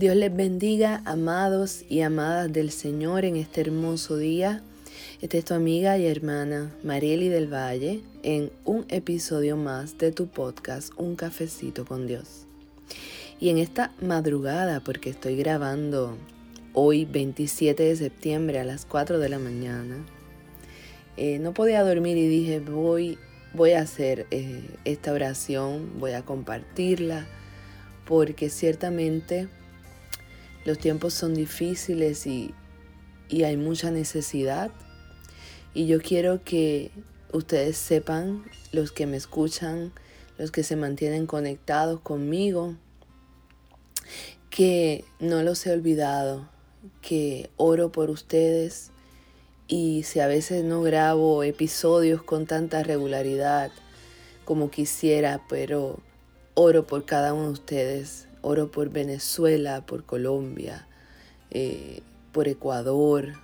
Dios les bendiga, amados y amadas del Señor, en este hermoso día. Esta es tu amiga y hermana Marieli del Valle en un episodio más de tu podcast Un cafecito con Dios. Y en esta madrugada, porque estoy grabando hoy 27 de septiembre a las 4 de la mañana, eh, no podía dormir y dije voy, voy a hacer eh, esta oración, voy a compartirla, porque ciertamente los tiempos son difíciles y, hay mucha necesidad. Y yo quiero que ustedes sepan, los que me escuchan, los que se mantienen conectados conmigo, que no los he olvidado, que oro por ustedes y si a veces no grabo episodios con tanta regularidad como quisiera, pero oro por cada uno de ustedes, Oro por Venezuela, por Colombia, eh, por Ecuador,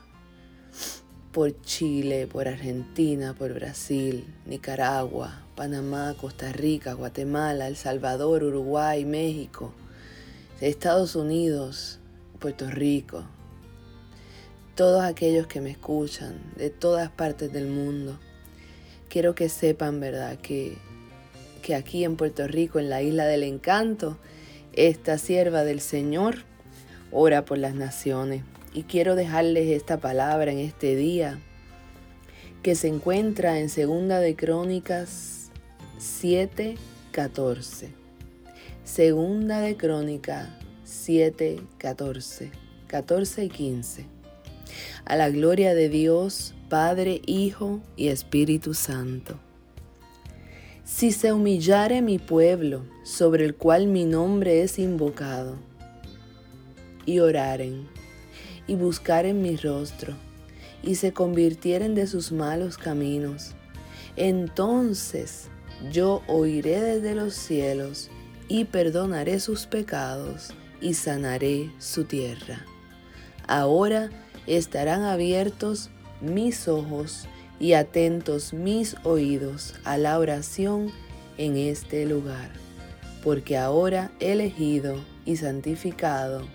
por Chile, por Argentina, por Brasil, Nicaragua, Panamá, Costa Rica, Guatemala, El Salvador, Uruguay, México, Estados Unidos, Puerto Rico. Todos aquellos que me escuchan de todas partes del mundo, quiero que sepan, ¿verdad?, que, que aquí en Puerto Rico, en la isla del encanto, esta sierva del Señor ora por las naciones y quiero dejarles esta palabra en este día que se encuentra en Segunda de Crónicas 7:14. Segunda de Crónicas 7:14, 14 y 15. A la gloria de Dios, Padre, Hijo y Espíritu Santo si se humillare mi pueblo, sobre el cual mi nombre es invocado, y oraren, y buscaren mi rostro, y se convirtieren de sus malos caminos, entonces yo oiré desde los cielos, y perdonaré sus pecados, y sanaré su tierra. Ahora estarán abiertos mis ojos, y atentos mis oídos a la oración en este lugar, porque ahora he elegido y santificado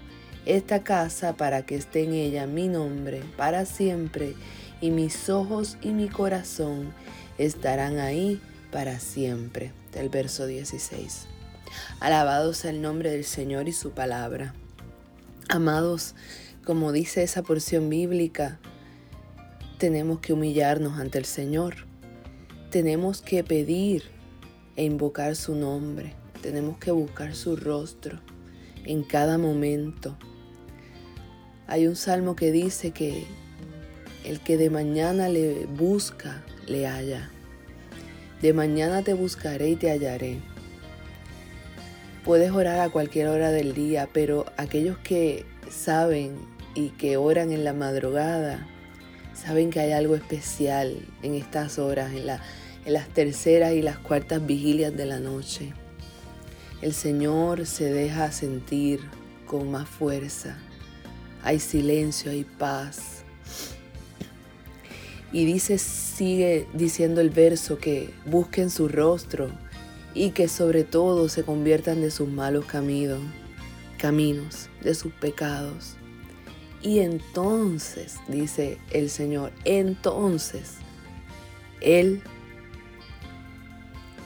esta casa para que esté en ella mi nombre para siempre, y mis ojos y mi corazón estarán ahí para siempre. Del verso 16. Alabado sea el nombre del Señor y su palabra. Amados, como dice esa porción bíblica, tenemos que humillarnos ante el Señor. Tenemos que pedir e invocar su nombre. Tenemos que buscar su rostro en cada momento. Hay un salmo que dice que el que de mañana le busca, le halla. De mañana te buscaré y te hallaré. Puedes orar a cualquier hora del día, pero aquellos que saben y que oran en la madrugada, saben que hay algo especial en estas horas, en, las terceras y las cuartas vigilias de la noche. El Señor se deja sentir con más fuerza. Hay silencio, hay paz. Y dice, sigue diciendo el verso que busquen su rostro y que sobre todo se conviertan de sus malos caminos, caminos, de sus pecados. Y entonces, dice el Señor, entonces Él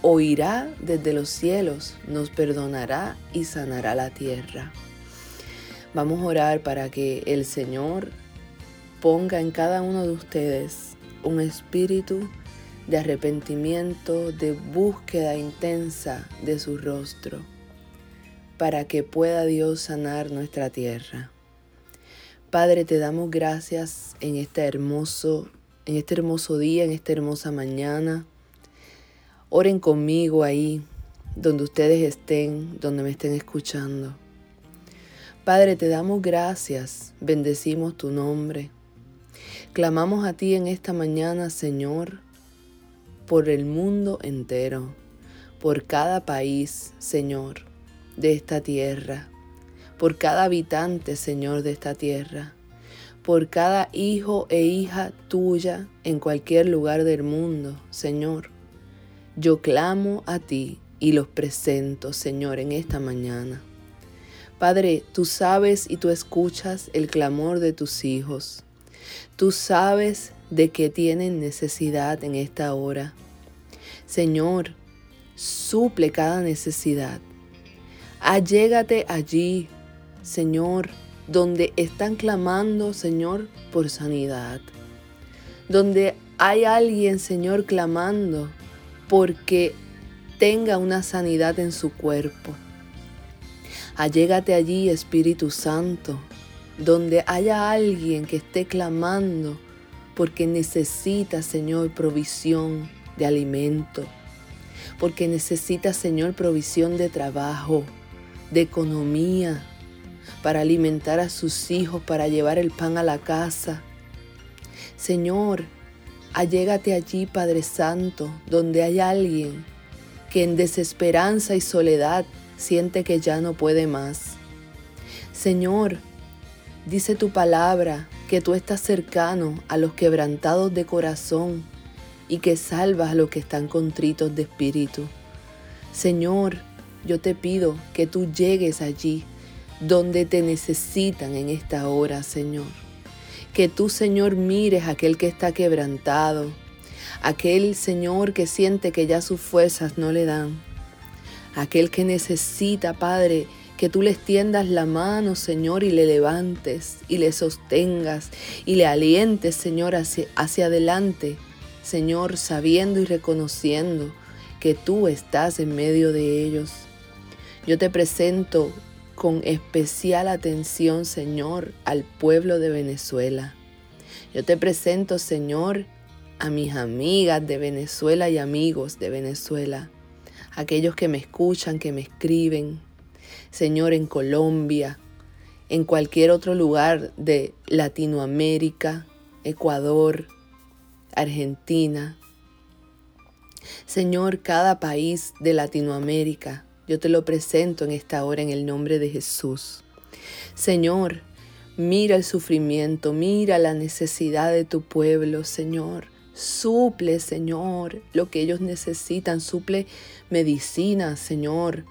oirá desde los cielos, nos perdonará y sanará la tierra. Vamos a orar para que el Señor ponga en cada uno de ustedes un espíritu de arrepentimiento, de búsqueda intensa de su rostro, para que pueda Dios sanar nuestra tierra. Padre, te damos gracias en este hermoso, en este hermoso día, en esta hermosa mañana. Oren conmigo ahí, donde ustedes estén, donde me estén escuchando. Padre, te damos gracias, bendecimos tu nombre. Clamamos a ti en esta mañana, Señor, por el mundo entero, por cada país, Señor, de esta tierra por cada habitante, Señor, de esta tierra, por cada hijo e hija tuya en cualquier lugar del mundo, Señor. Yo clamo a ti y los presento, Señor, en esta mañana. Padre, tú sabes y tú escuchas el clamor de tus hijos. Tú sabes de qué tienen necesidad en esta hora. Señor, suple cada necesidad. Allégate allí, Señor, donde están clamando, Señor, por sanidad. Donde hay alguien, Señor, clamando porque tenga una sanidad en su cuerpo. Allégate allí, Espíritu Santo, donde haya alguien que esté clamando porque necesita, Señor, provisión de alimento, porque necesita, Señor, provisión de trabajo, de economía, para alimentar a sus hijos, para llevar el pan a la casa. Señor, allégate allí, Padre Santo, donde hay alguien que en desesperanza y soledad siente que ya no puede más. Señor, dice tu palabra que tú estás cercano a los quebrantados de corazón y que salvas a los que están contritos de espíritu. Señor, yo te pido que tú llegues allí donde te necesitan en esta hora, Señor. Que tú, Señor, mires a aquel que está quebrantado, aquel, Señor, que siente que ya sus fuerzas no le dan, aquel que necesita, Padre, que tú le extiendas la mano, Señor, y le levantes y le sostengas y le alientes, Señor, hacia, hacia adelante, Señor, sabiendo y reconociendo que tú estás en medio de ellos. Yo te presento con especial atención, Señor, al pueblo de Venezuela. Yo te presento, Señor, a mis amigas de Venezuela y amigos de Venezuela, aquellos que me escuchan, que me escriben, Señor, en Colombia, en cualquier otro lugar de Latinoamérica, Ecuador, Argentina. Señor, cada país de Latinoamérica, yo te lo presento en esta hora en el nombre de Jesús. Señor, mira el sufrimiento, mira la necesidad de tu pueblo, Señor. Suple, Señor, lo que ellos necesitan. Suple medicina, Señor.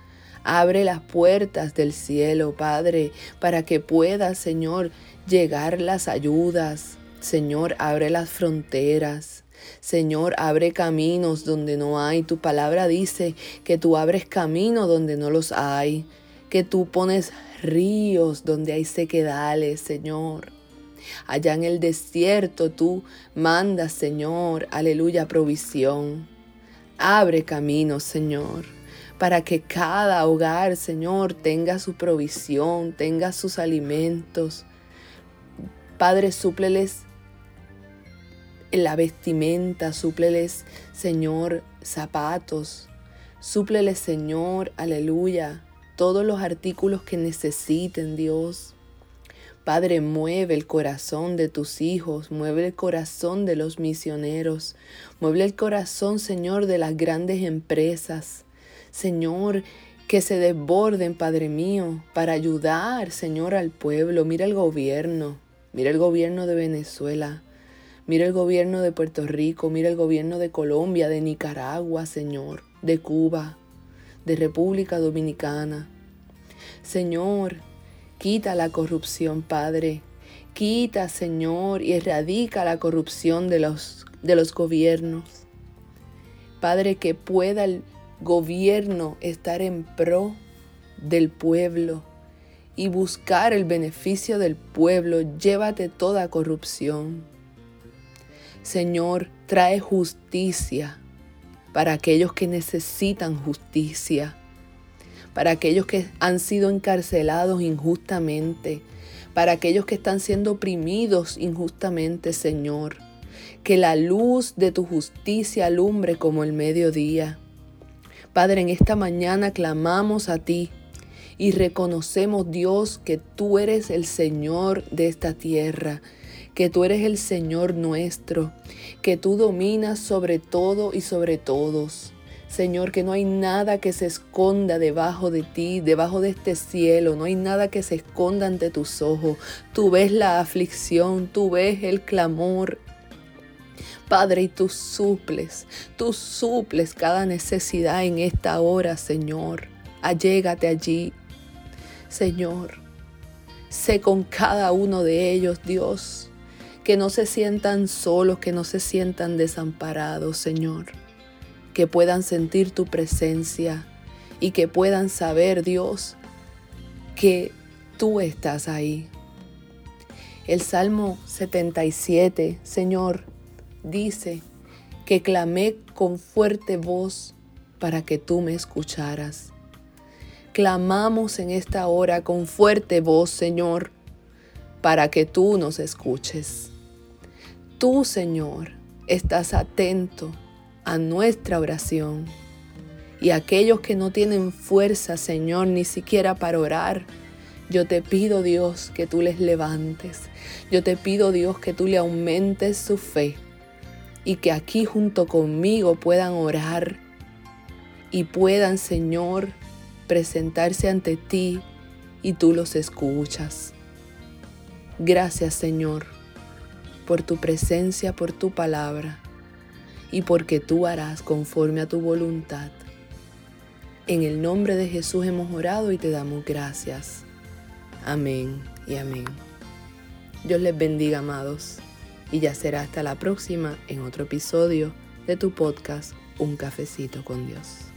Abre las puertas del cielo, Padre, para que pueda, Señor, llegar las ayudas. Señor, abre las fronteras. Señor, abre caminos donde no hay. Tu palabra dice que tú abres caminos donde no los hay, que tú pones ríos donde hay sequedales, Señor. Allá en el desierto tú mandas, Señor, aleluya, provisión. Abre caminos, Señor, para que cada hogar, Señor, tenga su provisión, tenga sus alimentos. Padre, súpleles la vestimenta, súpleles, Señor, zapatos, súpleles, Señor, aleluya, todos los artículos que necesiten, Dios. Padre, mueve el corazón de tus hijos, mueve el corazón de los misioneros, mueve el corazón, Señor, de las grandes empresas. Señor, que se desborden, Padre mío, para ayudar, Señor, al pueblo. Mira el gobierno, mira el gobierno de Venezuela. Mira el gobierno de Puerto Rico, mira el gobierno de Colombia, de Nicaragua, Señor, de Cuba, de República Dominicana. Señor, quita la corrupción, Padre. Quita, Señor, y erradica la corrupción de los, de los gobiernos. Padre, que pueda el gobierno estar en pro del pueblo y buscar el beneficio del pueblo. Llévate toda corrupción. Señor, trae justicia para aquellos que necesitan justicia, para aquellos que han sido encarcelados injustamente, para aquellos que están siendo oprimidos injustamente, Señor. Que la luz de tu justicia alumbre como el mediodía. Padre, en esta mañana clamamos a ti y reconocemos, Dios, que tú eres el Señor de esta tierra que tú eres el Señor nuestro, que tú dominas sobre todo y sobre todos. Señor, que no hay nada que se esconda debajo de ti, debajo de este cielo, no hay nada que se esconda ante tus ojos. Tú ves la aflicción, tú ves el clamor. Padre, y tú suples, tú suples cada necesidad en esta hora, Señor. Allégate allí. Señor, sé con cada uno de ellos, Dios, que no se sientan solos, que no se sientan desamparados, Señor, que puedan sentir tu presencia y que puedan saber, Dios, que tú estás ahí. El Salmo 77, Señor, dice que clamé con fuerte voz para que tú me escucharas. Clamamos en esta hora con fuerte voz, Señor, para que tú nos escuches. Tú, Señor, estás atento a nuestra oración. Y aquellos que no tienen fuerza, Señor, ni siquiera para orar, yo te pido, Dios, que tú les levantes. Yo te pido, Dios, que tú le aumentes su fe y que aquí junto conmigo puedan orar y puedan, Señor, presentarse ante ti y tú los escuchas. Gracias, Señor, por tu presencia, por tu palabra y porque tú harás conforme a tu voluntad. En el nombre de Jesús hemos orado y te damos gracias. Amén y amén. Dios les bendiga, amados y ya será hasta la próxima en otro episodio de tu podcast Un cafecito con Dios.